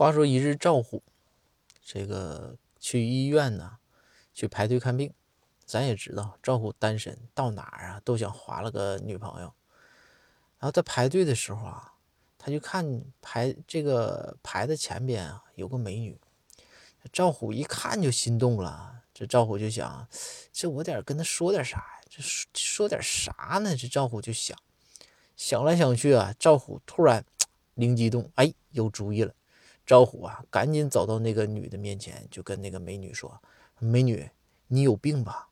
话说一日，赵虎这个去医院呢，去排队看病。咱也知道，赵虎单身，到哪儿啊都想划了个女朋友。然后在排队的时候啊，他就看排这个排的前边啊有个美女，赵虎一看就心动了。这赵虎就想，这我得跟他说点啥呀？这说点啥呢？这赵虎就想，想来想去啊，赵虎突然灵机一动，哎，有主意了。招呼啊，赶紧走到那个女的面前，就跟那个美女说：“美女，你有病吧？